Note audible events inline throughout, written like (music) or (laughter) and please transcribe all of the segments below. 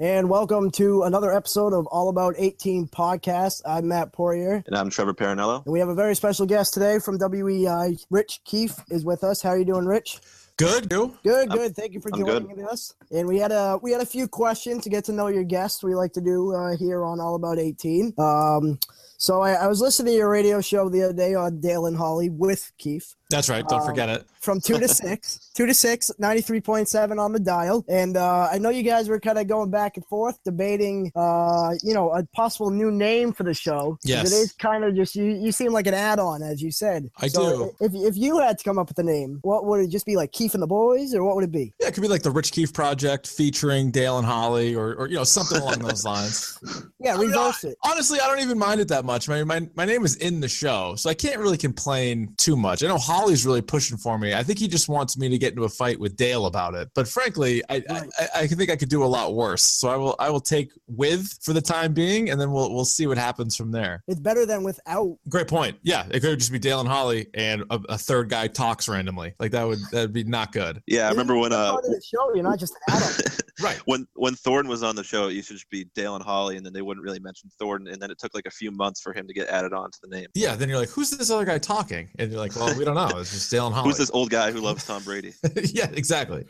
and welcome to another episode of All About 18 podcast. I'm Matt Poirier. And I'm Trevor Paranello. And we have a very special guest today from WEEI. Rich Keefe is with us. How are you doing, Rich? Good. You? Good, good. Thank you for I'm joining us. And we had a we had a few questions to get to know your guest. We like to do uh, here on All About 18. Um, so I, I was listening to your radio show the other day on Dale and Holley with Keefe. That's right. Don't Um, forget it. from two to (laughs) six, two to six, 93.7 on the dial. And uh, I know you guys were kind of going back and forth debating, uh, you know, a possible new name for the show. Yes. It is kind of just, you, you seem like an add on, as you said. I do. If, if you had to come up with a name, what would it just be like Keefe and the Boys, or what would it be? Yeah, it could be like the Rich Keefe Project featuring Dale and Holley, or, or you know something along those lines. (laughs) Yeah, I mean, reverse it. Honestly, I don't even mind it that much. My, my my name is in the show, so I can't really complain too much. I know Holley's really pushing for me. I think he just wants me to get into a fight with Dale about it. But frankly, I I, Right. I, I think I could do a lot worse. So I will I will take with for the time being, and then we'll we'll see what happens from there. It's better than without. Great point. Yeah, it could just be Dale and Holley, and a, a third guy talks randomly. Like that would that'd be not good. Yeah, I remember when You're uh part of the show. You're not just an add on. Right. when when Thornton was on the show, it used to just be Dale and Holley, and then they wouldn't really mention Thornton, and then it took like a few months for him to get added on to the name. Yeah, then you're like, who's this other guy talking? And you're like, well, we don't know. It's just Holley. Who's this old guy who loves Tom Brady? (laughs) yeah, exactly.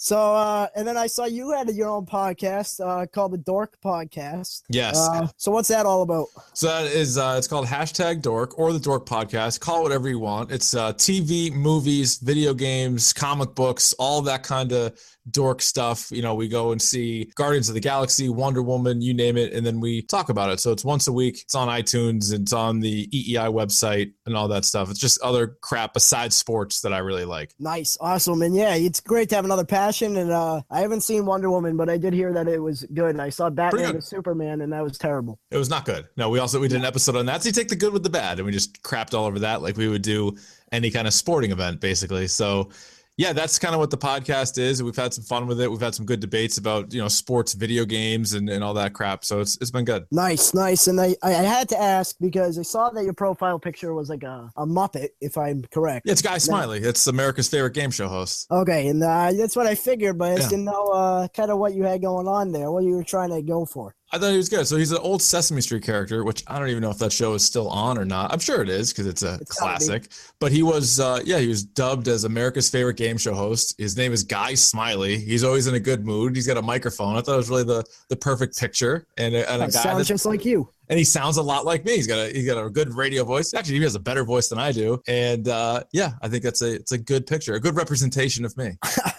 So, uh, and then I saw you had your own podcast uh, called the Dork Podcast. Yes. Uh, so, what's that all about? so that is uh, it's called hashtag Dork or the Dork Podcast. Call it whatever you want. It's uh, TV, movies, video games, comic books, all that kind of dork stuff. You know, we go and see Guardians of the Galaxy, Wonder Woman, you name it, and then we talk about it. So it's once a week. It's on iTunes. It's on the EEI website and all that stuff. It's just other crap besides sports that I really like. Nice, awesome, and yeah, it's great to have another passion. And uh, I haven't seen Wonder Woman, but I did hear that it was good. And I saw Batman vs Superman, and that was terrible. It was not good. No, we also we did an episode on that. So you take the good with the bad, and we just crapped all over that like we would do any kind of sporting event, basically. So yeah, that's kind of what the podcast is. We've had some fun with it. We've had some good debates about you know sports, video games, and, and all that crap. So it's it's been good. Nice, nice. And I, I had to ask because I saw that your profile picture was like a, a Muppet, if I'm correct. Yeah, it's Guy Smiley. It's America's favorite game show host. Okay, and uh, that's what I figured, but I Yeah. didn't know uh, kind of what you had going on there, what you were trying to go for. I thought he was good. So he's an old Sesame Street character, which I don't even know if that show is still on or not. I'm sure it is because it's a It's classic. But he was, uh, yeah, he was dubbed as America's favorite game show host. His name is Guy Smiley. He's always in a good mood. He's got a microphone. I thought it was really the the perfect picture and a, and a guy sounds just like you. and he sounds a lot like me. He's got a he's got a good radio voice. Actually, he has a better voice than I do. And uh, yeah, I think that's a it's a good picture, a good representation of me. (laughs)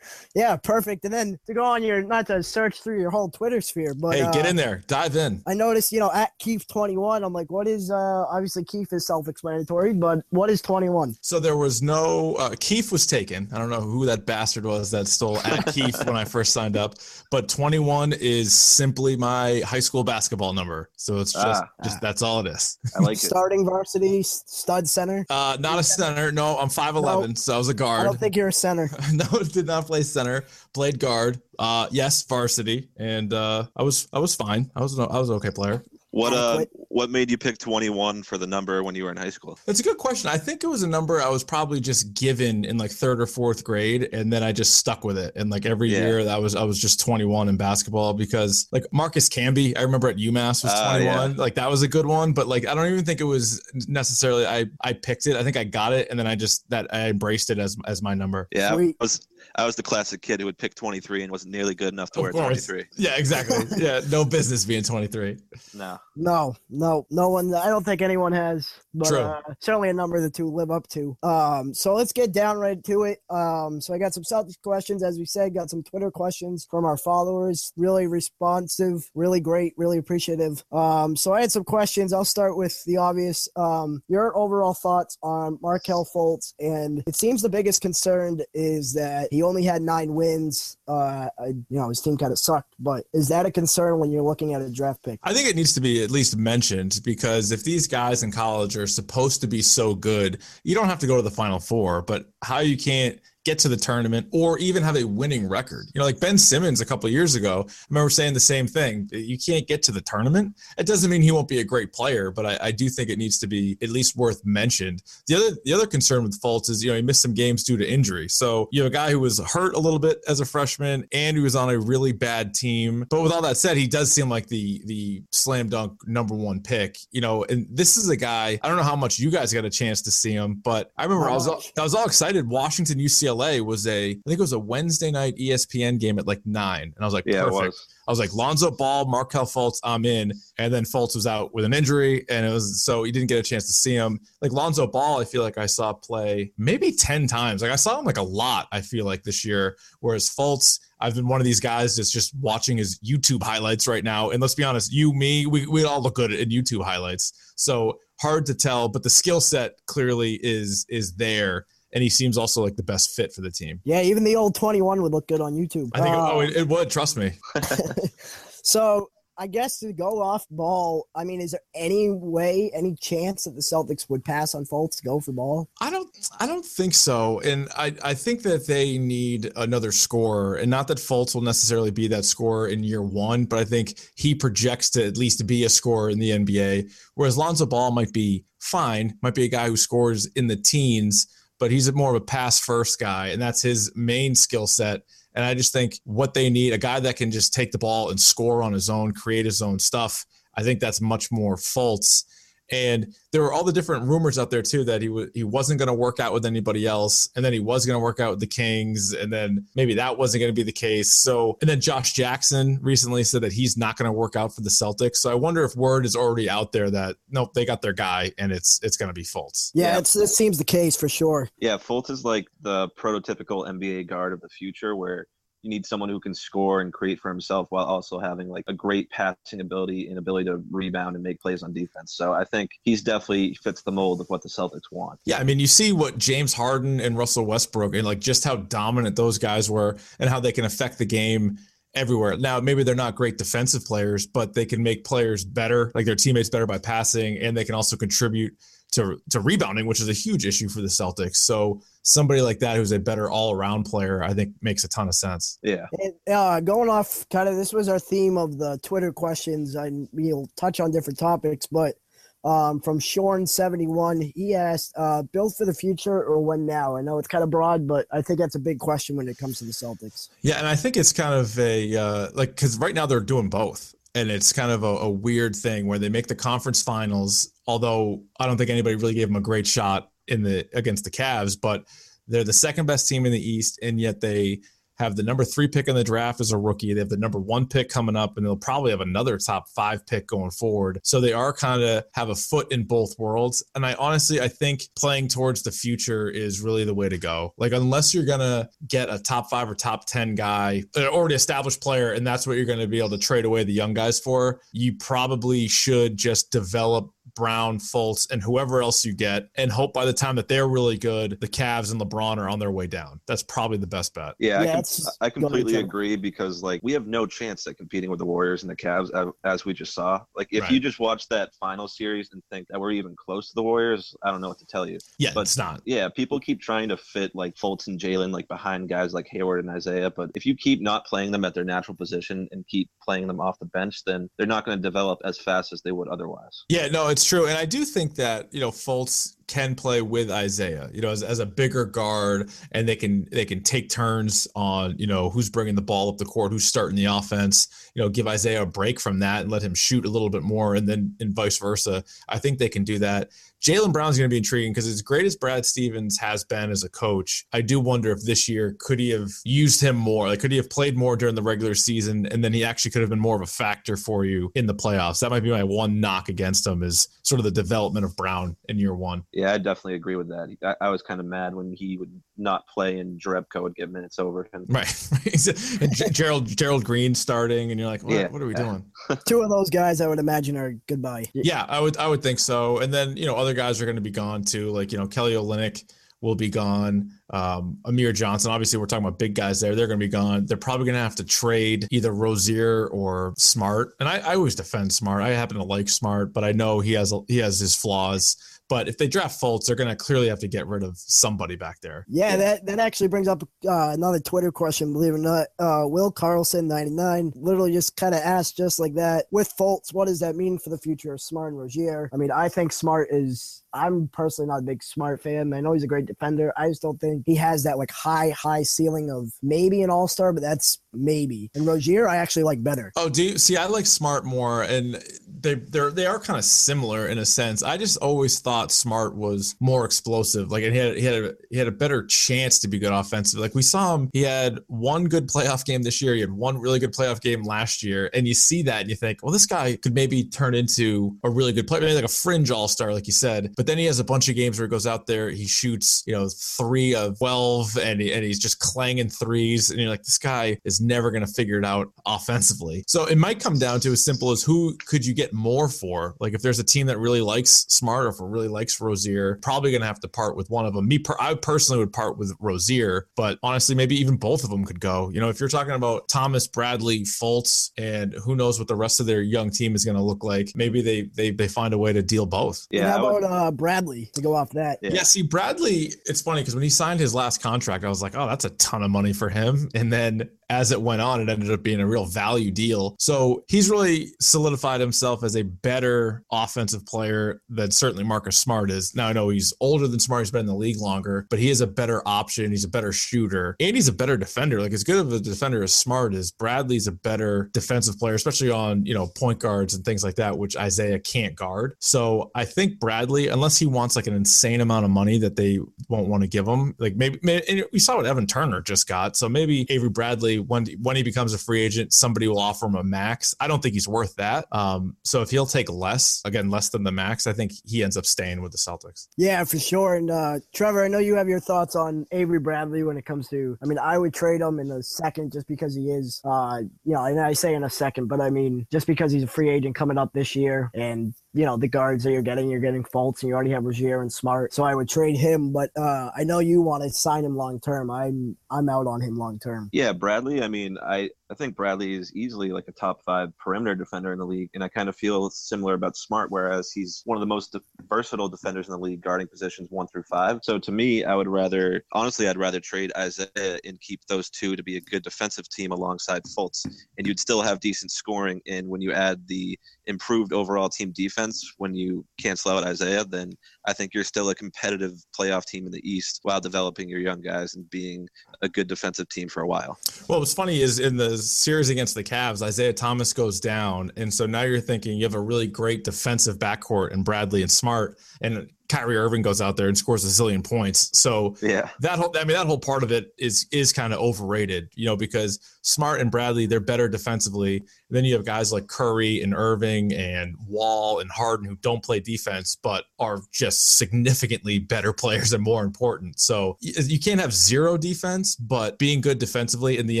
Yeah, perfect. And then to go on your, not to search through your whole Twitter sphere, but hey, get uh, in there, dive in. I noticed, you know, at Keefe21, I'm like, what is, uh, obviously Keefe is self explanatory, but what is 21? So there was no uh, Keefe was taken. I don't know who that bastard was that stole at (laughs) Keefe when I first signed up, but 21 is simply my high school basketball number. So it's just Ah. just that's all it is. (laughs) I like it. Starting varsity, stud center. Uh, not a center. No, I'm 5'11, so I was a guard. I don't think you're a center. (laughs) no, did not play center. Played guard. Uh, yes, varsity, and uh, I was I was fine. I was I was an okay player. What uh, what made you pick 21 for the number when you were in high school? That's a good question. I think it was a number I was probably just given in like third or fourth grade, and then I just stuck with it. And like every Yeah. year, that was I was just 21 in basketball because like Marcus Camby, I remember at UMass was Ah, 21. Like that was a good one, but like I don't even think it was necessarily I I picked it. I think I got it, and then I just that I embraced it as as my number. Yeah, I was I was the classic kid who would pick 23 and wasn't nearly good enough to Of wear course. 23. Yeah, exactly. (laughs) yeah, no business being 23. No. No, no, no one. I don't think anyone has, but True. uh, certainly a number that two live up to. Um, so let's get down right to it. Um, so I got some Celtics questions, as we said, got some Twitter questions from our followers. Really responsive, really great, really appreciative. Um, so I had some questions. I'll start with the obvious. Um, your overall thoughts on Markelle Fultz, and it seems the biggest concern is that he only had nine wins. Uh, I- you know, his team kind of sucked, but is that a concern when you're looking at a draft pick? I think it needs to be at least mentioned because if these guys in college are supposed to be so good, you don't have to go to the final four, but how you can't get to the tournament or even have a winning record. You know, like Ben Simmons a couple years ago, I remember saying the same thing. You can't get to the tournament. It doesn't mean he won't be a great player, but I, I do think it needs to be at least worth mentioned. The other the other concern with Fultz is, you know, he missed some games due to injury. So you know, a guy who was hurt a little bit as a freshman and he was on a really bad team. But with all that said, he does seem like the the slam dunk number one pick. You know, and this is a guy, I don't know how much you guys got a chance to see him, but I remember I was all, I was all excited. Washington UCLA was a I think it was a Wednesday night ESPN game at like nine. And I was like, yeah, perfect. I was like, Lonzo Ball, Markelle Fultz, I'm in. And then Fultz was out with an injury. And it was so he didn't get a chance to see him. Like Lonzo Ball, I feel like I saw play maybe 10 times. Like I saw him like a lot, I feel like this year. Whereas Fultz, I've been one of these guys that's just watching his YouTube highlights right now. And let's be honest, you, me, we, we all look good in YouTube highlights. So hard to tell, but the skill set clearly is is there and he seems also like the best fit for the team. Yeah, even the old 21 would look good on YouTube. I think, uh, oh, it, it, would, trust me. (laughs) so I guess to go off ball, I mean, is there any way, any chance that the Celtics would pass on Fultz to go for ball? I don't, I don't think so. And I, I think that they need another scorer, and not that Fultz will necessarily be that scorer in year one, but I think he projects to at least be a scorer in the NBA. Whereas Lonzo Ball might be fine, might be a guy who scores in the teens but he's more of a pass first guy, and that's his main skill set. And I just think what they need a guy that can just take the ball and score on his own, create his own stuff. I think that's much more Fultz. And there were all the different rumors out there too that he was he wasn't going to work out with anybody else, and then he was going to work out with the Kings, and then maybe that wasn't going to be the case. So, and then Josh Jackson recently said that he's not going to work out for the Celtics. So I wonder if word is already out there that nope, they got their guy, and it's it's going to be Fultz. Yeah, yeah. It's, it seems the case for sure. Yeah, Fultz is like the prototypical NBA guard of the future, where you need someone who can score and create for himself while also having like a great passing ability and ability to rebound and make plays on defense. So I think he's definitely fits the mold of what the Celtics want. Yeah, I mean, you see what James Harden and Russell Westbrook and like just how dominant those guys were and how they can affect the game everywhere. Now, maybe they're not great defensive players, but they can make players better, like their teammates better by passing, and they can also contribute to to rebounding, which is a huge issue for the Celtics. So somebody like that who's a better all around player, I think makes a ton of sense. Yeah. And, uh, going off kind of this was our theme of the Twitter questions. I we'll touch on different topics, but um, from Shorn71, he asked, uh, build for the future or when now? I know it's kind of broad, but I think that's a big question when it comes to the Celtics. Yeah, and I think it's kind of a uh, like because right now they're doing both and it's kind of a, a, weird thing where they make the conference finals. Although I don't think anybody really gave them a great shot in the against the Cavs, but they're the second best team in the East, and yet they have the number three pick in the draft as a rookie. They have the number one pick coming up, and they'll probably have another top five pick going forward. So they are kind of have a foot in both worlds. And I honestly, I think playing towards the future is really the way to go. Like, unless you're going to get a top five or top 10 guy, an already established player, and that's what you're going to be able to trade away the young guys for, you probably should just develop Brown, Fultz, and whoever else you get, and hope by the time that they're really good, the Cavs and LeBron are on their way down. That's probably the best bet. Yeah, yeah I, com- I completely agree because like we have no chance at competing with the Warriors and the Cavs uh, as we just saw. Like if right. you just watch that final series and think that we're even close to the Warriors, I don't know what to tell you. Yeah, but it's not. Yeah, people keep trying to fit like Fultz and Jaylen like behind guys like Hayward and Isaiah, but if you keep not playing them at their natural position and keep playing them off the bench, then they're not going to develop as fast as they would otherwise. Yeah, no, it's true. And I do think that, you know, Fultz can play with Isaiah, you know, as, as a bigger guard, and they can they can take turns on, you know, who's bringing the ball up the court, who's starting the offense. You know, give Isaiah a break from that and let him shoot a little bit more, and then and vice versa. I think they can do that. Jaylen Brown's going to be intriguing because as great as Brad Stevens has been as a coach, I do wonder if this year could he have used him more? Like, could he have played more during the regular season, and then he actually could have been more of a factor for you in the playoffs? That might be my one knock against him is sort of the development of Brown in year one. Yeah, I definitely agree with that. I, I was kind of mad when he would not play and Jerebko would get minutes over him. Right. (laughs) and Gerald Gerald Green starting, and you're like, what, yeah. what are we doing? (laughs) Two of those guys, I would imagine, are goodbye. Yeah, I would I would think so. And then you know other guys are going to be gone too. Like you know Kelly Olynyk will be gone. Um, Amir Johnson, obviously, we're talking about big guys there. They're going to be gone. They're probably going to have to trade either Rozier or Smart. And I, I always defend Smart. I happen to like Smart, but I know he has he has his flaws. But if they draft Fultz, they're going to clearly have to get rid of somebody back there. Yeah, that, that actually brings up uh, another Twitter question, believe it or not. Uh, Will Carlson, 99, literally just kind of asked just like that. With Fultz, what does that mean for the future of Smart and Rozier? I mean, I think Smart is I'm personally not a big Smart fan. I know he's a great defender. I just don't think he has that like high, high ceiling of maybe an All Star, but that's maybe. And Rozier, I actually like better. Oh, do you see? I like Smart more, and they they're they are kind of similar in a sense. I just always thought Smart was more explosive. Like, and he had he had a, he had a better chance to be good offensive. Like we saw him, he had one good playoff game this year. He had one really good playoff game last year, and you see that, and you think, well, this guy could maybe turn into a really good player, maybe like a fringe All Star, like you said. But then he has a bunch of games where he goes out there, he shoots, you know, three of 12 and, he, and he's just clanging threes. And you're like, this guy is never going to figure it out offensively. So it might come down to as simple as who could you get more for? Like if there's a team that really likes Smart or if it really likes Rozier, probably going to have to part with one of them. Me, per, I personally would part with Rozier, but honestly, maybe even both of them could go. You know, if you're talking about Thomas, Bradley, Fultz, and who knows what the rest of their young team is going to look like, maybe they, they, they find a way to deal both. Yeah. And how about uh, Bradley? Bradley to go off that. Yeah, yeah see, Bradley, it's funny because when he signed his last contract, I was like, oh, that's a ton of money for him. And then as it went on, it ended up being a real value deal. So he's really solidified himself as a better offensive player than certainly Marcus Smart is. Now I know he's older than Smart, he's been in the league longer, but he is a better option. He's a better shooter, and he's a better defender. Like as good of a defender as Smart is, Bradley's a better defensive player, especially on you know point guards and things like that, which Isaiah can't guard. So I think Bradley, unless he wants like an insane amount of money that they won't want to give him, like maybe, maybe we saw what Evan Turner just got. So maybe Avery Bradley when when he becomes a free agent, somebody will offer him a max. I don't think he's worth that. Um, so if he'll take less, again, less than the max, I think he ends up staying with the Celtics. Yeah, for sure. And uh, Trevor, I know you have your thoughts on Avery Bradley when it comes to. I mean, I would trade him in a second just because he is. Uh, you know, and I say in a second, but I mean just because he's a free agent coming up this year, and you know the guards that you're getting, you're getting Fultz, and you already have Rozier and Smart. So I would trade him, but uh, I know you want to sign him long term. I'm I'm out on him long term. Yeah, Bradley. I mean, I I think Bradley is easily like a top five perimeter defender in the league, and I kind of feel similar about Smart, whereas he's one of the most versatile defenders in the league, guarding positions one through five. So to me, I would rather, honestly, I'd rather trade Isaiah and keep those two to be a good defensive team alongside Fultz, and you'd still have decent scoring. And when you add the improved overall team defense, when you cancel out Isaiah, then I think you're still a competitive playoff team in the East while developing your young guys and being a good defensive team for a while. Well, what's funny is in the series against the Cavs, Isaiah Thomas goes down, and so now you're thinking you have a really great defensive backcourt and Bradley and Smart, and Kyrie Irving goes out there and scores a zillion points. So yeah, that whole I mean that whole part of it is is kind of overrated, you know, because Smart and Bradley they're better defensively. And then you have guys like Curry and Irving and Wall and Harden who don't play defense but are just significantly better (laughs) players and more important. So you can't have zero defense, but being good defensively in the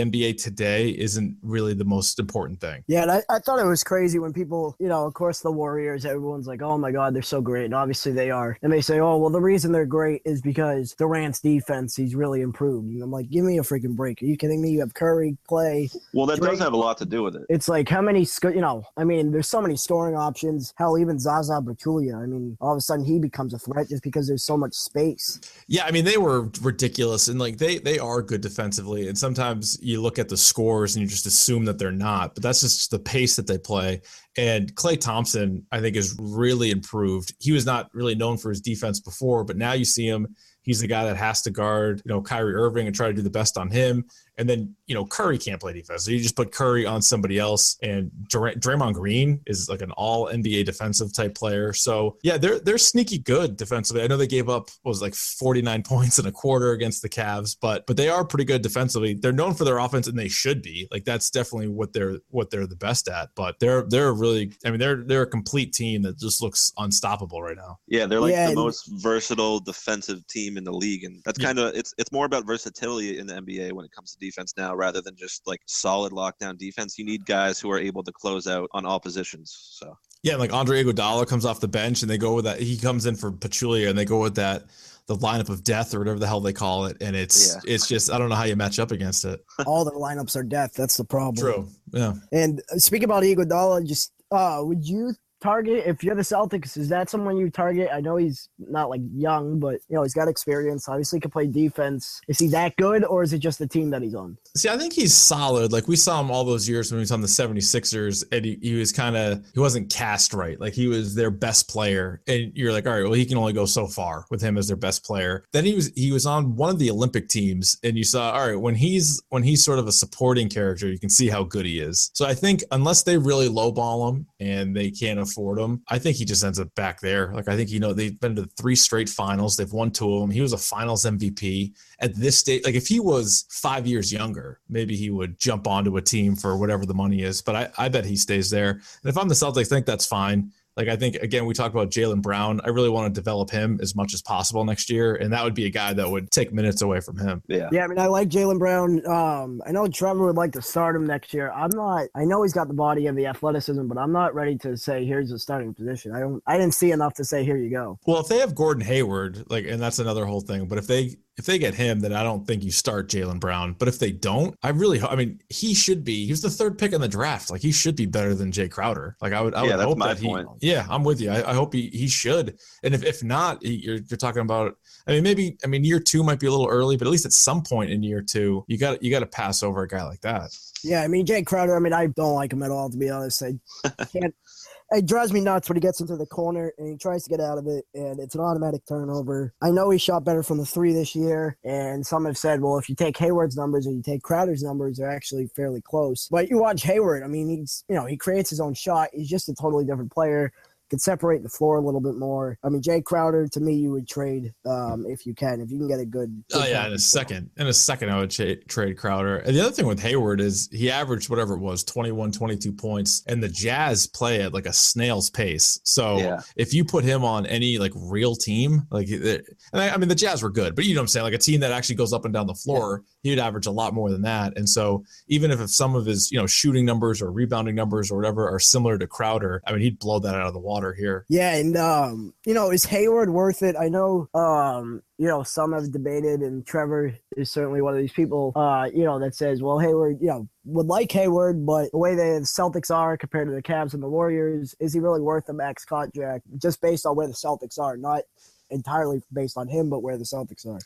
NBA today isn't really the most important thing. Yeah, and I, I thought it was crazy when people, you know, of course the Warriors, everyone's like, oh my god, they're so great, and obviously they are and they say, "Oh, well, the reason they're great is because Durant's defense he's really improved." And I'm like, "Give me a freaking break! Are you kidding me? You have Curry, Klay." Well, that Drake. does have a lot to do with it. It's like how many, you know, I mean, there's so many scoring options. Hell, even Zaza Pachulia. I mean, all of a sudden he becomes a threat just because there's so much space. Yeah, I mean, they were ridiculous, and like they they are good defensively, and sometimes you look at the scores and you just assume that they're not, but that's just the pace that they play. And Klay Thompson, I think, is really improved. He was not really known for his defense before, but now you see him. He's the guy that has to guard, you know, Kyrie Irving and try to do the best on him. And then, you know, Curry can't play defense. So you just put Curry on somebody else. And Dray- Draymond Green is like an all NBA defensive type player. So yeah, they're they're sneaky good defensively. I know they gave up was like 49 (laughs) points in a quarter against the Cavs, but but they are pretty good defensively. They're known for their offense and they should be. Like that's definitely what they're what they're the best at. But they're they're really I mean they're they're a complete team that just looks unstoppable right now. Yeah, they're like yeah, the most versatile defensive team in the league. And that's kind of yeah. it's it's more about versatility in the NBA when it comes to defense now rather than just like solid lockdown defense. You need guys who are able to close out on all positions. So yeah, like Andre Iguodala comes off the bench and they go with that. He comes in for Pachulia and they go with that the lineup of death or whatever the hell they call it, and it's Yeah. it's just I don't know how you match up against it. (laughs) All their lineups are death. That's the problem. True. Yeah. And uh, speaking about Iguodala, just uh, would you target if you're the Celtics? Is that someone you target? I know he's not like young, but you know he's got experience. Obviously, can play defense. Is he that good, or is it just the team that he's on? See, I think he's solid. Like we saw him all those years when he was on the 76ers and he, he was kind of he wasn't cast right. Like he was their best player. And you're like, all right, well, he can only go so far with him as their best player. Then he was he was on one of the Olympic teams and you saw, all right, when he's when he's sort of a supporting character, you can see how good he is. So I think unless they really lowball him and they can't afford him, I think he just ends up back there. Like I think you know they've been to three straight finals. They've won two of them. He was a finals MVP at this stage. Like if he was five years younger, maybe he would jump onto a team for whatever the money is. But I, I bet he stays there. And if I'm the Celtics, I think that's fine. Like I think again, we talked about Jaylen Brown. I really want to develop him as much as possible next year, and that would be a guy that would take minutes away from him. Yeah. Yeah, I mean, I like Jaylen Brown. Um, I know Trevor would like to start him next year. I'm not. I know he's got the body and the athleticism, but I'm not ready to say here's a starting position. I don't. I didn't see enough to say here you go. Well, if they have Gordon Hayward, like, and that's another whole thing. But if they if they get him, then I don't think you start Jaylen Brown. But if they don't, I really, I mean, he should be. He was the third pick in the draft. Like he should be better than Jae Crowder. Like I would, I would Yeah, that's hope my that he. point. Yeah, I'm with you. I, I hope he he should. And if if not, he- you're you're talking about. I mean, maybe I mean year two might be a little early, but at least at some point in year two, you got you got to pass over a guy like that. Yeah, I mean, Jae Crowder. I mean, I don't like him at all, to be honest. I (laughs) can't. It drives me nuts when he gets into the corner and he tries to get out of it, and it's an automatic turnover. I know he shot better from the three this year, and some have said, well, if you take Hayward's numbers or you take Crowder's numbers, they're actually fairly close. But you watch Hayward. I mean, he's you know he creates his own shot. He's just a totally different player. Could separate the floor a little bit more. I mean, Jae Crowder to me, you would trade um, if you can, if you can get a good. Oh yeah, in a package. second. In a second, I would cha- trade Crowder. And the other thing with Hayward is he averaged whatever it was, 21, 22 points, and the Jazz play at like a snail's pace. So Yeah. if you put him on any like real team, like, and I, I mean, the Jazz were good, but you know what I'm saying? Like a team that actually goes up and down the floor, he would average a lot more than that. And so even if, if some of his, you know, shooting numbers or rebounding numbers or whatever are similar to Crowder, I mean, he'd blow that out of the water here. Yeah, and um, you know, is Hayward worth it? I know um, you know, some have debated and Trevor is certainly one of these people uh, you know, that says, Well, Hayward, you know, would like Hayward, but the way the Celtics are compared to the Cavs and the Warriors, is he really worth a max contract just based on where the Celtics are, not entirely based on him, but where the Celtics are.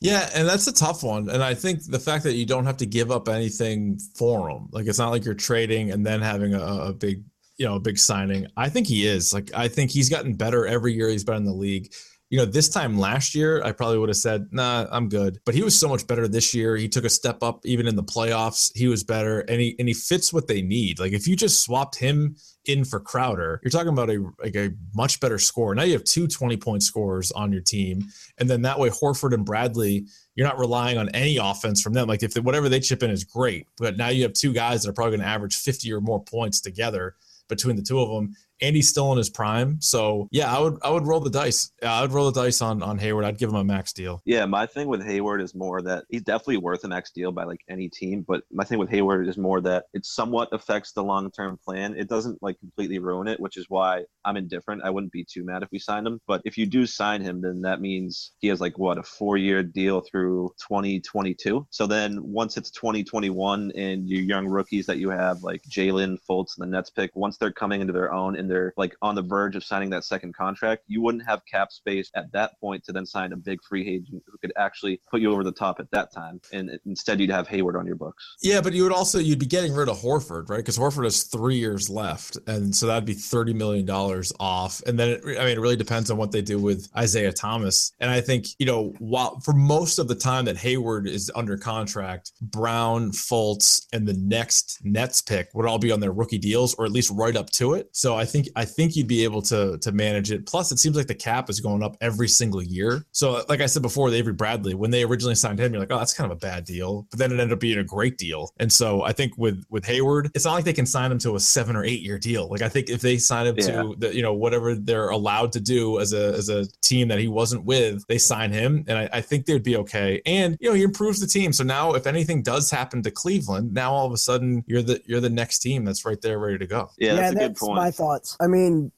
Yeah, and that's a tough one. And I think the fact that you don't have to give up anything for him, like it's not like you're trading and then having a, a big, you know, a big signing. I think he is. Like I think he's gotten better every year he's been in the league. You know, this time last year, I probably would have said, "Nah, I'm good." But he was so much better this year. He took a step up even in the playoffs. He was better, and he and he fits what they need. Like if you just swapped him in for Crowder, you're talking about a like a much better score. Now you have two 20 point scorers on your team, and then that way Horford and Bradley, you're not relying on any offense from them. Like if they, whatever they chip in is great, but now you have two guys that are probably going to average 50 or more points together between the two of them. And he's still in his prime, so yeah, I would I would roll the dice. I would roll the dice on on Hayward. I'd give him a max deal. Yeah, my thing with Hayward is more that he's definitely worth a max deal by like any team. But my thing with Hayward is more that it somewhat affects the long term plan. It doesn't like completely ruin it, which is why I'm indifferent. I wouldn't be too mad if we signed him. But if you do sign him, then that means he has like what a four year deal through 2022. So then once it's 2021 and your young rookies that you have like Jaylen Fultz and the Nets pick, once they're coming into their own and they're like on the verge of signing that second contract, you wouldn't have cap space at that point to then sign a big free agent who could actually put you over the top at that time. And instead, you'd have Hayward on your books. Yeah, but you would also you'd be getting rid of Horford, right? Because Horford has three years left, and so that'd be thirty million dollars off. And then it, I mean, it really depends on what they do with Isaiah Thomas. And I think you know, while for most of the time that Hayward is under contract, Brown, Fultz, and the next Nets pick would all be on their rookie deals, or at least right up to it. So I think I think you'd be able to to manage it. Plus, it seems like the cap is going up every single year. So, uh, like I said before, the Avery Bradley, when they originally signed him, you're like, oh, that's kind of a bad deal. But then it ended up being a great deal. And so I think with with Hayward, it's not like they can sign him to a seven or eight year deal. Like I think if they sign him Yeah. to the, you know whatever they're allowed to do as a as a team that he wasn't with, they sign him, and I, I think they'd be okay. And you know he improves the team. So now if anything does happen to Cleveland, now all of a sudden you're the you're the next team that's right there ready to go. Yeah, that's a good that's point. my thoughts. I mean,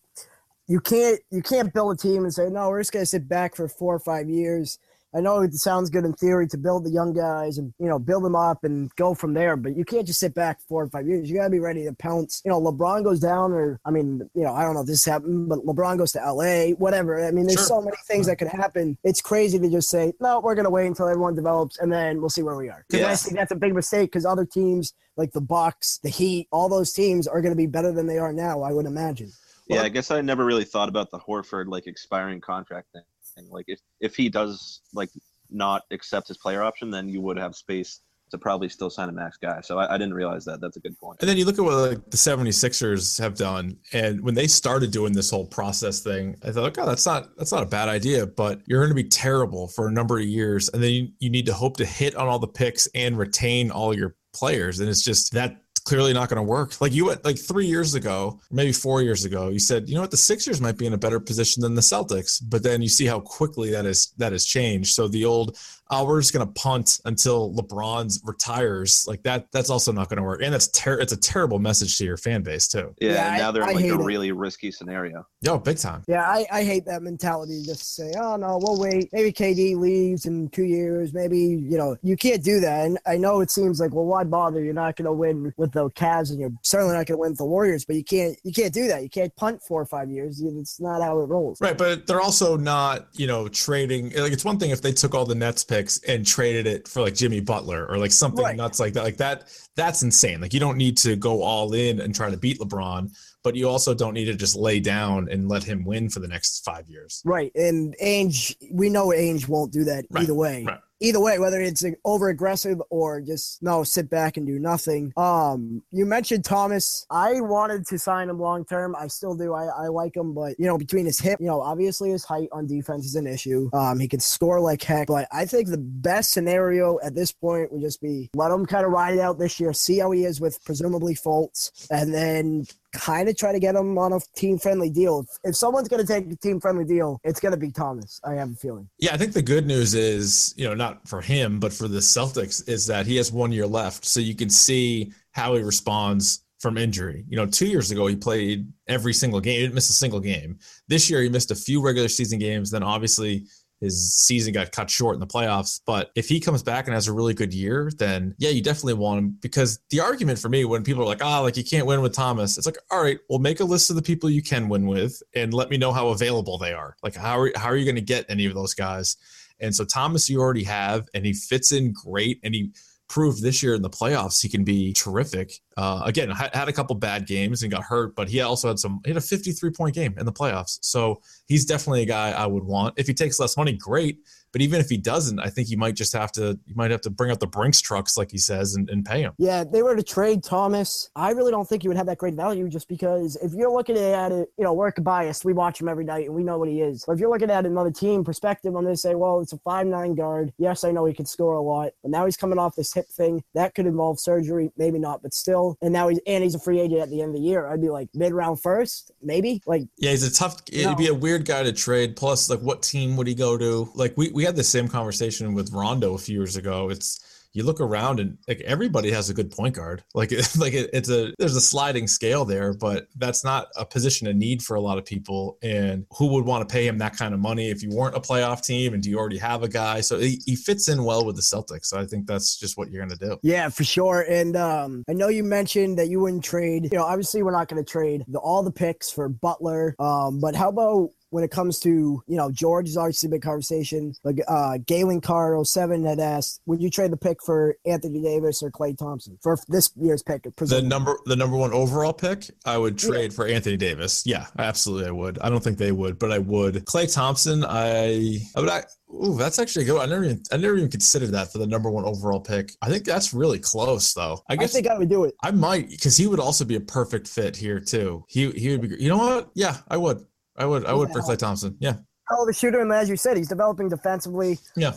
you can't you can't build a team and say no, we're just gonna sit back for four or five years I know it sounds good in theory to build the young guys and you know build them up and go from there, but you can't just sit back four or five years. You got to be ready to pounce. You know, LeBron goes down, or I mean, you know, I don't know if this happened, but LeBron goes to LA, whatever. I mean, there's sure. so many things that could happen. It's crazy to just say no, we're gonna wait until everyone develops and then we'll see where we are. Because yeah. I think that's a big mistake because other teams like the Bucks, the Heat, all those teams are going to be better than they are now. I would imagine. Yeah, I guess I never really thought about the Horford like expiring contract thing. Like if if he does like not accept his player option, then you would have space to probably still sign a max guy. So I, I, didn't realize that. That's a good point. And then you look at what like, the 76ers have done. And when they started doing this whole process thing, I thought, oh, that's not that's not a bad idea, but you're going to be terrible for a number of years. And then you, you need to hope to hit on all the picks and retain all your players. And it's just that clearly not going to work. Like you like three years ago, maybe four years ago, you said, you know what, the Sixers might be in a better position than the Celtics. But then you see how quickly that is that has changed. So the old oh, we're just gonna punt until LeBron's retires. Like that, that's also not gonna work. And that's ter- it's a terrible message to your fan base too. Yeah, yeah now they're in like a it. really risky scenario. Yo, big time. Yeah, I, I hate that mentality. Just say, oh no, we'll wait. Maybe KD leaves in two years. Maybe you know you can't do that. And I know it seems like, well, why bother? You're not gonna win with the Cavs, and you're certainly not gonna win with the Warriors. But you can't you can't do that. You can't punt four or five years. It's not how it rolls. Right, but they're also not you know trading. Like it's one thing if they took all the Nets and traded it for like Jimmy Butler or like something right. nuts like that. Like that, that's insane. Like you don't need to go all in and try to beat LeBron, but you also don't need to just lay down and let him win for the next five years. Right. And Ainge, we know Ainge won't do that right. either way. Right either way, whether it's over aggressive or just no, sit back and do nothing. Um, you mentioned Thomas. I wanted to sign him long term. I still do. I, I like him, but you know, between his hip, you know, obviously his height on defense is an issue. Um, he can score like heck, but I think the best scenario at this point would just be let him kind of ride it out this year, see how he is with presumably Fultz, and then kind of try to get him on a team friendly deal. If, someone's going to take a team friendly deal, it's going to be Thomas. I have a feeling. Yeah, I think the good news is, you know, not for him, but for the Celtics, is that he has one year left. So you can see how he responds from injury. You know, two years ago, he played every single game, he didn't miss a single game. This year, he missed a few regular season games. Then obviously, his season got cut short in the playoffs. But if he comes back and has a really good year, then yeah, you definitely want him because the argument for me when people are like, ah, like you can't win with Thomas, it's like, all right, well, make a list of the people you can win with and let me know how available they are. Like, how are, how are you going to get any of those guys? And so Thomas, you already have, and he fits in great, and he proved this year in the playoffs he can be terrific. Uh, again, had a couple bad games and got hurt, but he also had some. He had a 53 point game in the playoffs, so he's definitely a guy I would want. If he takes less money, great. But even if he doesn't, I think you might just have to you might have to bring out the Brinks trucks, like he says, and, and pay him. Yeah, they were to trade Thomas. I really don't think he would have that great value just because if you're looking at it, you know, work biased, we watch him every night and we know what he is. But if you're looking at another team perspective, I'm gonna say, well, it's a five nine guard. Yes, I know he can score a lot, but now he's coming off this hip thing. That could involve surgery, maybe not, but still. And now he's and he's a free agent at the end of the year. I'd be like mid round first, maybe. Like Yeah, he's a tough it'd no. be a weird guy to trade. Plus, like what team would he go to? Like we, we had the same conversation with Rondo a few years ago. It's you look around and like everybody has a good point guard. (laughs) Like like it, it's a there's a sliding scale there, but that's not a position of need for a lot of people. And who would want to pay him that kind of money if you weren't a playoff team and do you already have a guy? So he, he fits in well with the Celtics. So I think that's just what you're gonna do. Yeah, for sure. And um, I know you mentioned that you wouldn't trade. You know, obviously we're not gonna trade the, all the picks for Butler. Um, but how about when it comes to, you know, George is obviously a big conversation. Like uh, Galen Carr 07 had asked, would you trade the pick for Anthony Davis or Klay Thompson for this year's pick? The number the number one overall pick, I would trade yeah. for Anthony Davis. Yeah, absolutely, I would. I don't think they would, but I would. Klay Thompson, I I would. I, Ooh, that's actually good. I never even I never even considered that for the number one overall pick. I think that's really close though. I guess I think I would do it. I might because he would also be a perfect fit here too. He he would be. You know what? Yeah, I would. I would. I would yeah. Klay Thompson. Yeah. Oh, the shooter, and as you said, he's developing defensively. Yeah, um,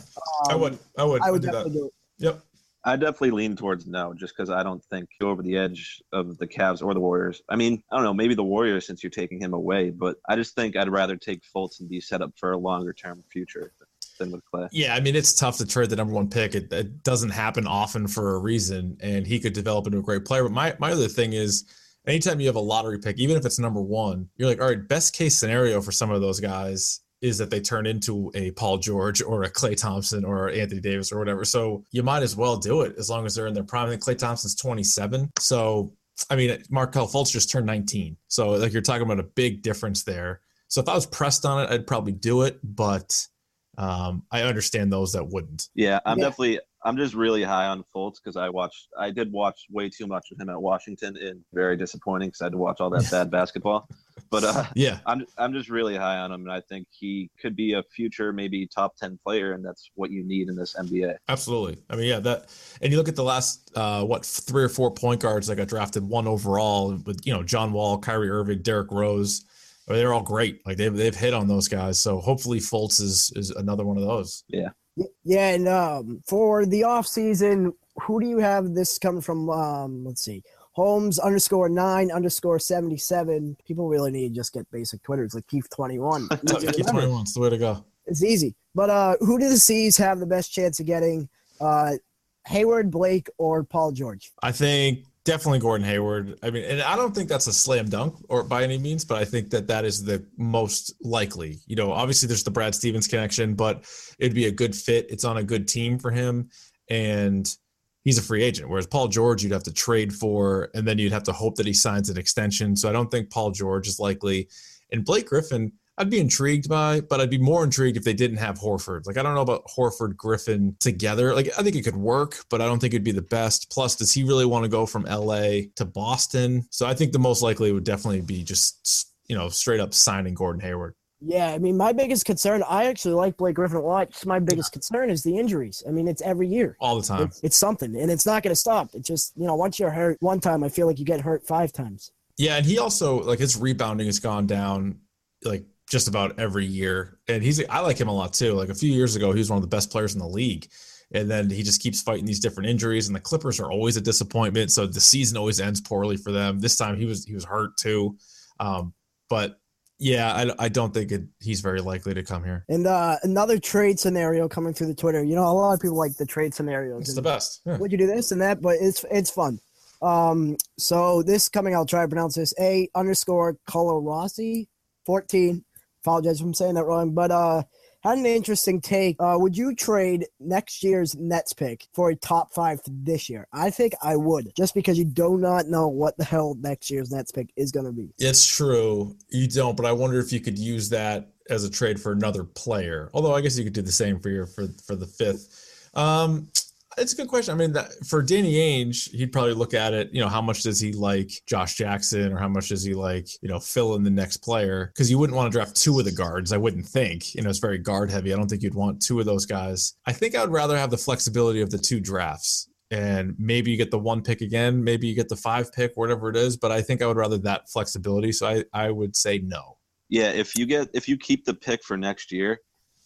I would. I would. I would do definitely that. do it. Yep. I definitely lean towards no, just because I don't think go over the edge of the Cavs or the Warriors. I mean, I don't know, maybe the Warriors since you're taking him away, but I just think I'd rather take Fultz and be set up for a longer term future than with Klay. Yeah, I mean, it's tough to trade the number one pick. It, it doesn't happen often for a reason, and he could develop into a great player. But my my other thing is anytime you have a lottery pick, even if it's number one, you're like, all right, best case scenario for some of those guys is that they turn into a Paul George or a Klay Thompson or Anthony Davis or whatever. So you might as well do it as long as they're in their prime. I think Klay Thompson's 27. So I mean, Markelle Fultz just turned 19. So like you're talking about a big difference there. So if I was pressed on it, I'd probably do it, but um, I understand those that wouldn't. Yeah, I'm yeah. definitely I'm just really high on Fultz because I watched I did watch way too much of him at Washington and very disappointing because I had to watch all that bad (laughs) basketball. But uh, yeah, I'm I'm just really high on him, and I think he could be a future maybe top ten player, and that's what you need in this NBA. Absolutely. I mean, yeah, that. And you look at the last uh, what three or four point guards that got drafted one overall with you know John Wall, Kyrie Irving, Derrick Rose. they're all great. Like they've they've hit on those guys. So hopefully Fultz is is another one of those. Yeah. Yeah, and um, for the off season, who do you have this coming from? Um, let's see. Holmes underscore nine underscore seventy seven. People really need to just get basic Twitters like Keefe twenty one. (laughs) Keefe twenty one's the way to go. It's easy. But uh, who do the C's have the best chance of getting? Uh, Hayward, Blake, or Paul George? I think definitely Gordon Hayward. I mean, and I don't think that's a slam dunk or by any means, but I think that that is the most likely. You know, obviously there's the Brad Stevens connection, but it'd be a good fit. It's on a good team for him, and he's a free agent. Whereas Paul George, you'd have to trade for, and then you'd have to hope that he signs an extension. So I don't think Paul George is likely. And Blake Griffin, I'd be intrigued by, but I'd be more intrigued if they didn't have Horford. Like, I don't know about Horford Griffin together. Like, I think it could work, but I don't think it'd be the best. Plus, does he really want to go from LA to Boston? So I think the most likely would definitely be just, you know, straight up signing Gordon Hayward. Yeah, I mean, my biggest concern, I actually like Blake Griffin a lot. My biggest concern is the injuries. I mean, it's every year. All the time. It's, it's something, and it's not going to stop. It just, you know, once you're hurt one time, I feel like you get hurt five times. Yeah, and he also, like, his rebounding has gone down, like, just about every year. And he's I like him a lot too. Like a few years ago, he was one of the best players in the league. And then he just keeps fighting these different injuries, and the Clippers are always a disappointment. So the season always ends poorly for them. This time he was he was hurt too, um, but yeah, I, I don't think it, he's very likely to come here. And uh, another trade scenario coming through the Twitter. You know, a lot of people like the trade scenarios. It's the best. Yeah. Would you do this and that? But it's it's fun. Um, so this coming, I'll try to pronounce this. A underscore Color Rossi, fourteen apologize if I'm saying that wrong, but uh, had an interesting take. Uh, would you trade next year's Nets pick for a top five this year? I think I would, just because you do not know what the hell next year's Nets pick is going to be. It's true. You don't, but I wonder if you could use that as a trade for another player. Although I guess you could do the same for your for for the fifth. Um, it's a good question. I mean, that, for Danny Ainge, he'd probably look at it. You know, how much does he like Josh Jackson, or how much does he like you know fill in the next player? Because you wouldn't want to draft two of the guards. I wouldn't think. You know, it's very guard heavy. I don't think you'd want two of those guys. I think I would rather have the flexibility of the two drafts. And maybe you get the one pick again, maybe you get the five pick, whatever it is. But I think I would rather that flexibility. So I, I would say no. Yeah, if you get if you keep the pick for next year,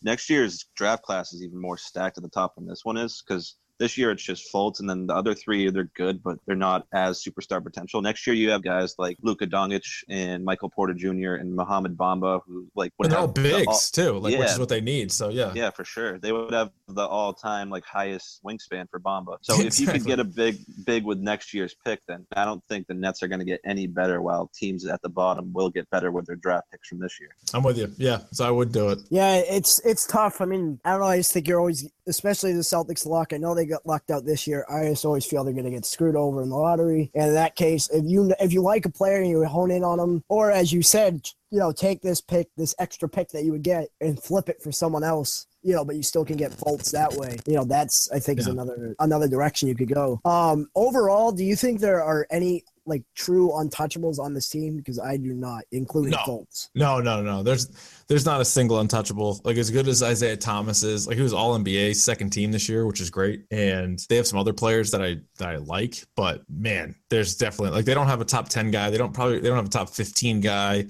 next year's draft class is even more stacked at the top than this one is because this year it's just Fultz, and then the other three they're good, but they're not as superstar potential. Next year you have guys like Luka Doncic and Michael Porter Jr. and Mohamed Bamba, who like would and they're all bigs all, too, like yeah, which is what they need. So yeah, yeah, for sure, they would have the all-time like highest wingspan for Bamba. So exactly. if you could get a big big with next year's pick, then I don't think the Nets are going to get any better. While teams at the bottom will get better with their draft picks from this year. I'm with you. Yeah, so I would do it. Yeah, it's it's tough. I mean, I don't know. I just think you're always, especially the Celtics luck. I know they got lucked out this year. I just always feel they're going to get screwed over in the lottery. And in that case, if you if you like a player and you hone in on them, or as you said, you know, take this pick, this extra pick that you would get, and flip it for someone else you know, but you still can get Fultz that way. You know, that's I think yeah. is another another direction you could go. Um, overall, do you think there are any like true untouchables on this team? Because I do not, including no. Fultz. No, no, no. There's there's not a single untouchable. Like as good as Isaiah Thomas is, like he was all NBA second team this year, which is great. And they have some other players that I that I like, but man, there's definitely like they don't have a top 10 guy. They don't probably they don't have a top 15 guy.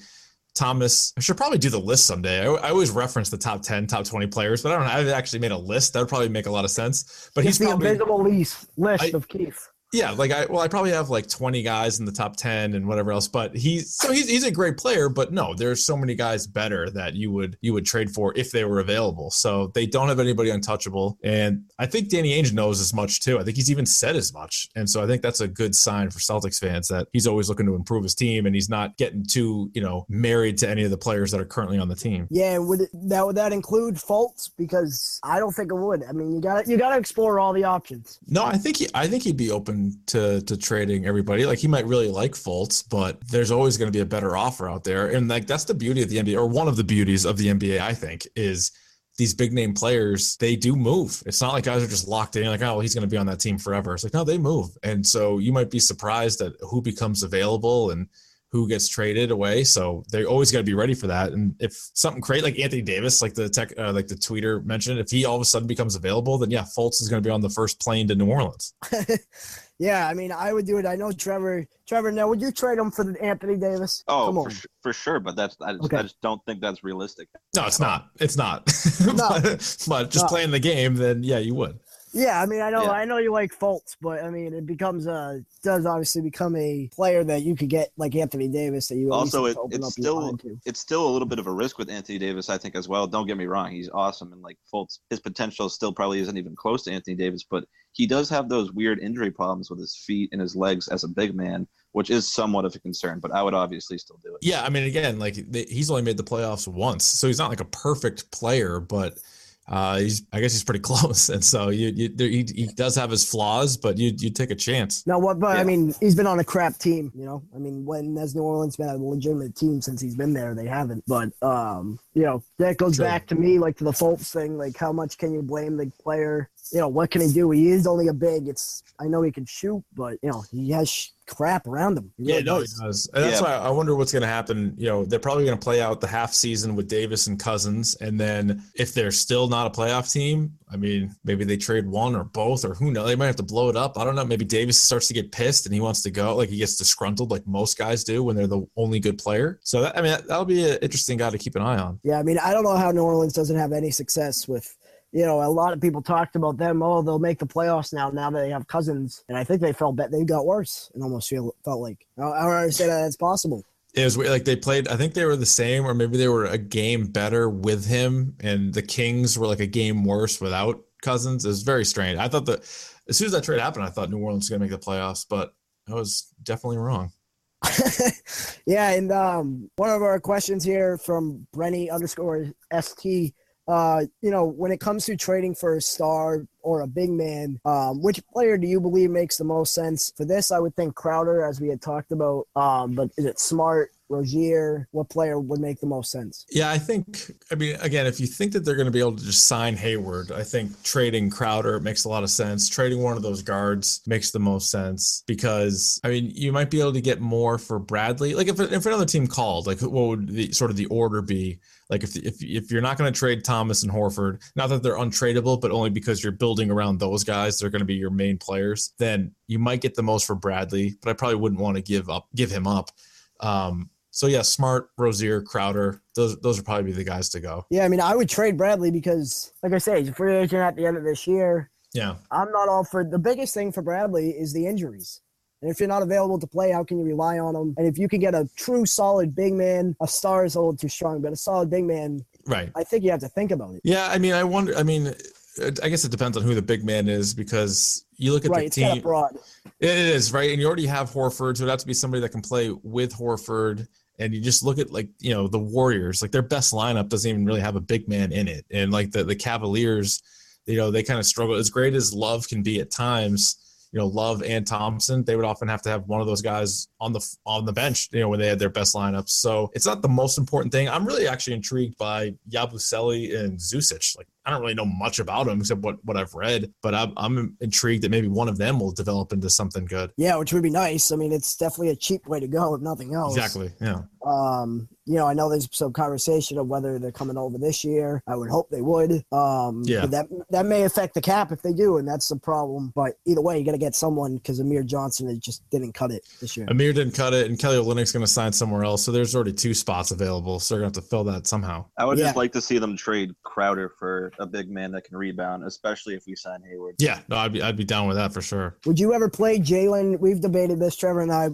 Thomas. I should probably do the list someday. I, I, always reference the top 10, top 20 players, but I don't know. I've actually made a list. That would probably make a lot of sense. But it's he's the probably, invisible list, list I, of Keefe. Yeah, like I well, I probably have like 20 guys in the top 10 and whatever else, but he's so he's he's a great player, but no, there's so many guys better that you would you would trade for if they were available. So they don't have anybody untouchable. And I think Danny Ainge knows as much too. I think he's even said as much. And so I think that's a good sign for Celtics fans that he's always looking to improve his team and he's not getting too, you know, married to any of the players that are currently on the team. Yeah, would it, that would that include Fultz? Because I don't think it would. I mean, you got to you got to explore all the options. No, I think he I think he'd be open to to trading everybody. Like he might really like Fultz, but there's always going to be a better offer out there. And like that's the beauty of the NBA, or one of the beauties of the NBA, I think, is these big name players, they do move. It's not like guys are just locked in, like, oh, well, he's going to be on that team forever. It's like, no, they move. And so you might be surprised at who becomes available and who gets traded away. So they always got to be ready for that. And if something great like Anthony Davis, like the tech, uh, like the tweeter mentioned, if he all of a sudden becomes available, then yeah, Fultz is going to be on the first plane to New Orleans. (laughs) yeah, I mean, I would do it. I know Trevor. Trevor, now would you trade him for Anthony Davis? Oh, for, for, sure, but that's I just, okay. I just don't think that's realistic. No, it's not. It's not. (laughs) No. but, but, just no. playing the game, then yeah, you would. Yeah, I mean, I know, yeah. I know you like Fultz, but I mean, it becomes a does obviously become a player that you could get like Anthony Davis that you also it, it's still it's still a little bit of a risk with Anthony Davis, I think as well. Don't get me wrong, he's awesome, and like Fultz, his potential still probably isn't even close to Anthony Davis, but he does have those weird injury problems with his feet and his legs as a big man, which is somewhat of a concern. But I would obviously still do it. Yeah, I mean, again, like he's only made the playoffs once, so he's not like a perfect player, but uh, he's I guess he's pretty (laughs) close, and so you, you there, he, he does have his flaws, but you you take a chance. Now what? But yeah. I mean, he's been on a crap team. You know, I mean, when has New Orleans been a legitimate team since he's been there? They haven't. But um, you know, that goes True. back to me like to the Fultz thing. Like, how much can you blame the player? You know, what can he do? He is only a big. It's I know he can shoot, but you know, he has crap around him. Really yeah, no, does. he does. And that's yeah. why I wonder what's going to happen. You know, they're probably going to play out the half season with Davis and Cousins, and then if they're still not a playoff team, I mean, maybe they trade one or both, or who knows? They might have to blow it up. I don't know. Maybe Davis starts to get pissed and he wants to go, like he gets disgruntled, like most guys do when they're the only good player. So that, I mean, that, that'll be an interesting guy to keep an eye on. Yeah, I mean, I don't know how New Orleans doesn't have any success with you know, a lot of people talked about them. Oh, they'll make the playoffs now. Now that they have Cousins, and I think they felt bet they got worse, and almost feel felt like I don't understand that that's possible. It was like they played. I think they were the same, or maybe they were a game better with him, and the Kings were like a game worse without Cousins. It was very strange. I thought that as soon as that trade happened, I thought New Orleans was going to make the playoffs, but I was definitely wrong. (laughs) yeah, and um, one of our questions here from Brenny underscore st uh, you know, when it comes to trading for a star or a big man, um, which player do you believe makes the most sense? For this, I would think Crowder, as we had talked about. Um, but is it Smart, Rozier? What player would make the most sense? Yeah, I think. I mean, again, if you think that they're going to be able to just sign Hayward, I think trading Crowder makes a lot of sense. Trading one of those guards makes the most sense because I mean, you might be able to get more for Bradley. Like if if another team called, like what would the sort of the order be? Like if if if you're not going to trade Thomas and Horford, not that they're untradeable, but only because you're building around those guys, they're going to be your main players. Then you might get the most for Bradley, but I probably wouldn't want to give up give him up. Um, so yeah, Smart, Rozier, Crowder, those those would probably be the guys to go. Yeah, I mean, I would trade Bradley because, like I say, he's a free agent at the end of this year. Yeah, I'm not all for the biggest thing for Bradley is the injuries. And if you're not available to play, how can you rely on them? And if you can get a true solid big man, a star is a little too strong, but a solid big man, right? I think you have to think about it. Yeah, I mean, I wonder. I mean, I guess it depends on who the big man is because you look at right, the team. Kind of broad. It is right, and you already have Horford, so it has to be somebody that can play with Horford. And you just look at like you know the Warriors, like their best lineup doesn't even really have a big man in it, and like the the Cavaliers, you know they kind of struggle. As great as Love can be at times, you know Love and Thompson, they would often have to have one of those guys on the on the bench, you know, when they had their best lineups. So it's not the most important thing. I'm really actually intrigued by Yabusele and Zubac. Like I don't really know much about them except what, what I've read, but I'm, I'm intrigued that maybe one of them will develop into something good. Yeah, which would be nice. I mean, it's definitely a cheap way to go, if nothing else. Exactly. Yeah. Um, you know, I know there's some conversation of whether they're coming over this year. I would hope they would. Um, yeah. that that may affect the cap if they do, and that's the problem. But either way, you got to get someone because Amir Johnson just didn't cut it this year. Amir didn't cut it, and Kelly Olynyk's going to sign somewhere else. So there's already two spots available. So they're going to have to fill that somehow. I would yeah. just like to see them trade Crowder for a big man that can rebound, especially if we sign Hayward. Yeah, no, I'd be I'd be down with that for sure. Would you ever play Jaylen? We've debated this, Trevor and I.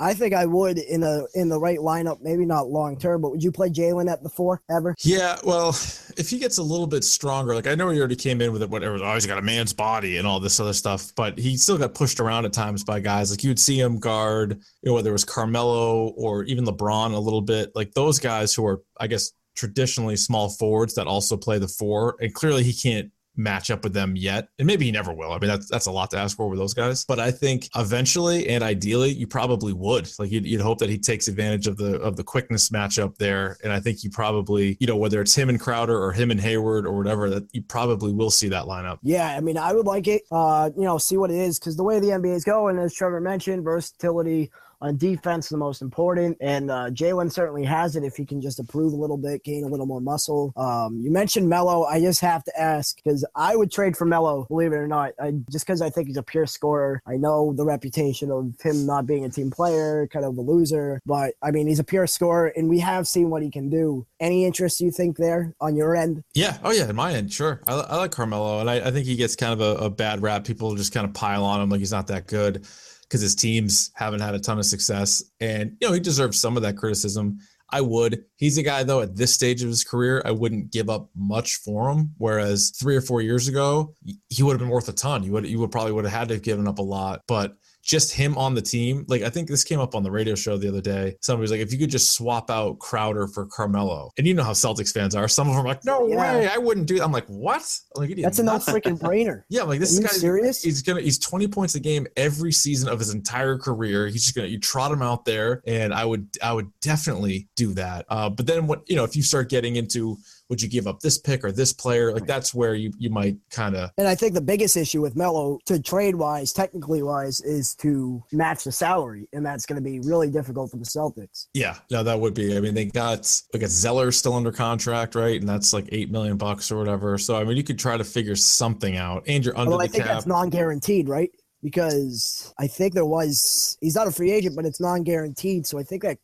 I think I would in a in the right lineup, maybe not long term, but would you play Jaylen at the four ever? Yeah, well, if he gets a little bit stronger, like I know he already came in with it, whatever, oh, he's got a man's body and all this other stuff, but he still got pushed around at times by guys. Like you'd see him guard, you know, whether it was Carmelo or even LeBron a little bit, like those guys who are, I guess, traditionally small forwards that also play the four. And clearly he can't match up with them yet. And maybe he never will. I mean, that's that's a lot to ask for with those guys. But I think eventually and ideally you probably would. Like you'd, you'd hope that he takes advantage of the of the quickness matchup there. And I think you probably, you know, whether it's him and Crowder or him and Hayward or whatever, that you probably will see that lineup. Yeah, I mean, I would like it. Uh, you know, see what it is because the way the NBA is going, as Trevor mentioned, versatility on defense the most important. And uh, Jaylen certainly has it if he can just improve a little bit, gain a little more muscle. Um, you mentioned Melo. I just have to ask because I would trade for Melo, believe it or not, I, just because I think he's a pure scorer. I know the reputation of him not being a team player, kind of a loser, but I mean, he's a pure scorer, and we have seen what he can do. Any interest you think there on your end? Yeah. Oh, yeah. In my end, sure. I, I like Carmelo, and I, I, think he gets kind of a, a bad rap. People just kind of pile on him like he's not that good because his teams haven't had a ton of success. And, you know, he deserves some of that criticism. I would. He's a guy, though, at this stage of his career, I wouldn't give up much for him. Whereas three or four years ago, he would have been worth a ton. You would, you would probably would have had to have given up a lot. But just him on the team. Like I think this came up on the radio show the other day. Somebody was like, if you could just swap out Crowder for Carmelo, and you know how Celtics fans are. Some of them are like, no yeah. way, I wouldn't do that. I'm like, what? I'm like, That's a no freaking (laughs) brainer. yeah, I'm like this guy. Serious? He's gonna. He's 20 points a game every season of his entire career. He's just gonna. You trot him out there, and I would. I would definitely do that. Uh, but then what? You know, if you start getting into would you give up this pick or this player? Like that's where you, you might kind of. And I think the biggest issue with Melo to trade wise, technically wise, is to match the salary. And that's going to be really difficult for the Celtics. Yeah, no, that would be. I mean, they got like a Zeller still under contract, right? And that's like eight million bucks or whatever. So I mean, you could try to figure something out. And you're under well, the I think cap. that's non-guaranteed, right? Because I think there was he's not a free agent, but it's non-guaranteed. So I think that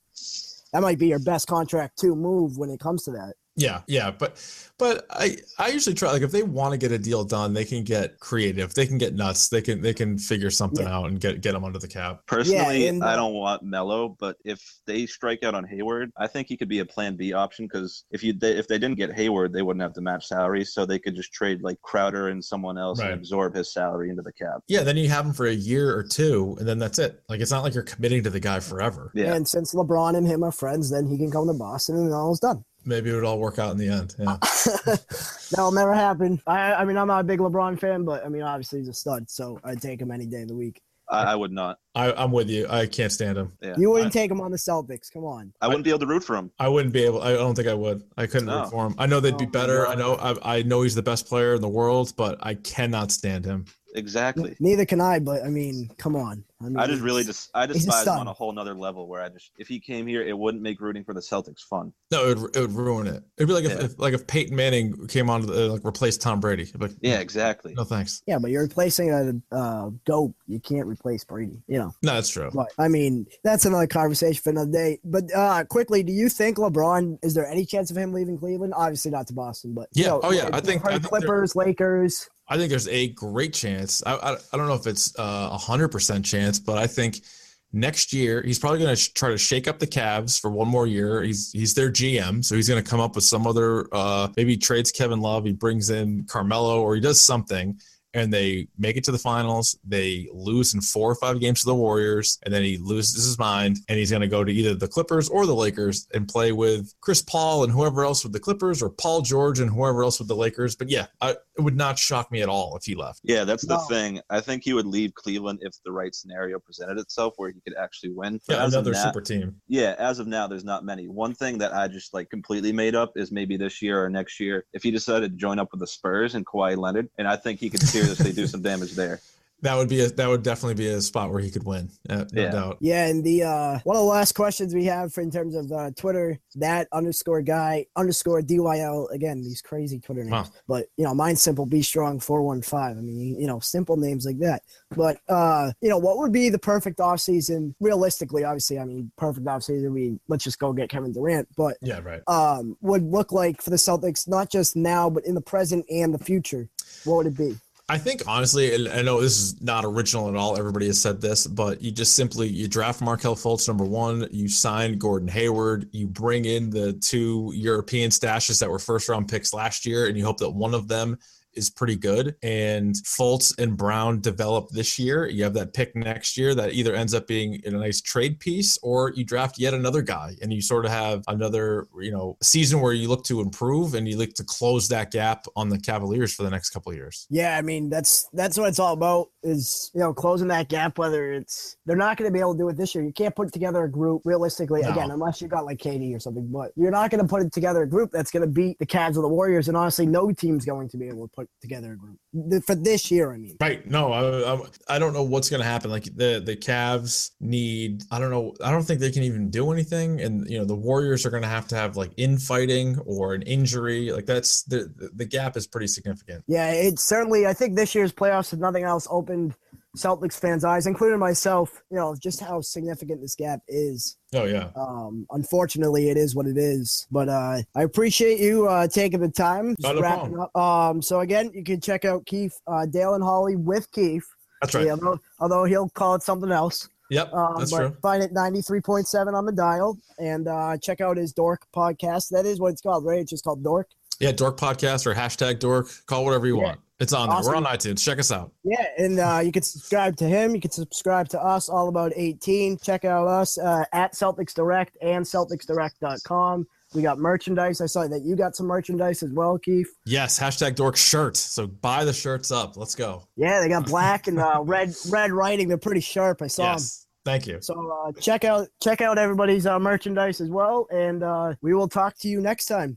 that might be your best contract to move when it comes to that. Yeah, yeah, but but I I usually try like if they want to get a deal done, they can get creative. They can get nuts. They can they can figure something yeah. out and get get them under the cap. Personally, yeah, and, I don't want Melo, but if they strike out on Hayward, I think he could be a Plan B option because if you they, if they didn't get Hayward, they wouldn't have to match salary, so they could just trade like Crowder and someone else right. and absorb his salary into the cap. Yeah, then you have him for a year or two, and then that's it. Like it's not like you're committing to the guy forever. Yeah, and since LeBron and him are friends, then he can come to Boston and all's done maybe it would all work out in the end. Yeah. (laughs) That'll never happen. I, I mean, I'm not a big LeBron fan, but I mean, obviously he's a stud, so I'd take him any day of the week. I, I would not. I, am with you. I can't stand him. Yeah. You wouldn't I, take him on the Celtics. Come on. I wouldn't be able to root for him. I wouldn't be able. I don't think I would. I couldn't no. root for him. I know they'd be better. I know. I, I know he's the best player in the world, but I cannot stand him. Exactly. Neither can I, but I mean, come on. I, mean, I just really just I despise him on a whole nother level where I just if he came here, it wouldn't make rooting for the Celtics fun. No, it would, it would ruin it. It'd be like if, yeah. if like if Peyton Manning came on to the, like replace Tom Brady. Like, yeah, exactly. No thanks. Yeah, but you're replacing a uh, dope. You can't replace Brady. You know. No, that's true. But I mean, that's another conversation for another day. But uh, quickly, do you think LeBron? Is there any chance of him leaving Cleveland? Obviously not to Boston, but yeah. You know, oh yeah, I think, I think Clippers, Lakers. I think there's a great chance. I, I, I don't know if it's a hundred percent chance, but I think next year he's probably going to sh- try to shake up the Cavs for one more year. He's he's their GM, so he's going to come up with some other uh, maybe trades Kevin Love. He brings in Carmelo or he does something and they make it to the finals. They lose in four or five games to the Warriors, and then he loses his mind, and he's going to go to either the Clippers or the Lakers and play with Chris Paul and whoever else with the Clippers, or Paul George and whoever else with the Lakers. But yeah, I, it would not shock me at all if he left. Yeah, that's the no. thing. I think he would leave Cleveland if the right scenario presented itself where he could actually win. But yeah, another now, super team. Yeah, as of now, there's not many. One thing that I just like completely made up is maybe this year or next year if he decided to join up with the Spurs and Kawhi Leonard, and I think he could seriously do some damage there. (laughs) That would be a that would definitely be a spot where he could win. Uh, no Yeah. doubt. Yeah, and the uh one of the last questions we have for in terms of uh Twitter, that underscore guy underscore DYL again, these crazy Twitter names. Wow. But you know, mine's simple be strong four one five. I mean, you know, simple names like that. But uh, you know, what would be the perfect off season realistically, obviously, I mean, perfect off season, we let's just go get Kevin Durant, but Yeah, right. um would look like for the Celtics, not just now, but in the present and the future? What would it be? I think honestly, and I know this is not original at all. Everybody has said this, but you just simply you draft Markelle Fultz number one, you sign Gordon Hayward, you bring in the two European stashes that were first round picks last year, and you hope that one of them is pretty good. And Fultz and Brown develop this year. You have that pick next year that either ends up being a nice trade piece or you draft yet another guy and you sort of have another, you know, season where you look to improve and you look to close that gap on the Cavaliers for the next couple of years. Yeah, I mean that's that's what it's all about is you know closing that gap. Whether it's they're not going to be able to do it this year. You can't put together a group realistically No. again unless you got like KD or something. But you're not going to put it together a group that's going to beat the Cavs or the Warriors. And honestly, no team's going to be able to put together a group for this year. I mean, Right. No, I, I, I don't know what's going to happen. Like the the Cavs need. I don't know. I don't think they can even do anything. And you know the Warriors are going to have to have like infighting or an injury. Like that's the the gap is pretty significant. yeah, it's certainly. I think this year's playoffs, if nothing else, opened Celtics fans' eyes, including myself. You know just how significant this gap is. Oh yeah. Um, unfortunately, it is what it is. But uh, I appreciate you uh, taking the time. Just no wrapping problem. up. Um, so again, you can check out Keefe, uh, Dale and Holley with Keefe. That's right. Yeah, although, although he'll call it something else. Yep. Um, that's true. find it 93.7 on the dial and uh, check out his Dork podcast. That is what it's called, right? It's just called Dork. Yeah. Dork podcast or hashtag Dork. Call whatever you Yeah. want. It's on there. We're on iTunes. Check us out. Yeah, and uh, you can subscribe to him. You can subscribe to us, All About 18. Check out us uh, at Celtics Direct and CelticsDirect.com. We got merchandise. I saw that you got some merchandise as well, Keefe. Yes. Hashtag Dork shirt. So buy the shirts up. Let's go. Yeah, they got black and uh, (laughs) red red writing. They're pretty sharp. I saw them. Yes. Thank you. So uh, check out check out everybody's uh, merchandise as well, and uh, we will talk to you next time.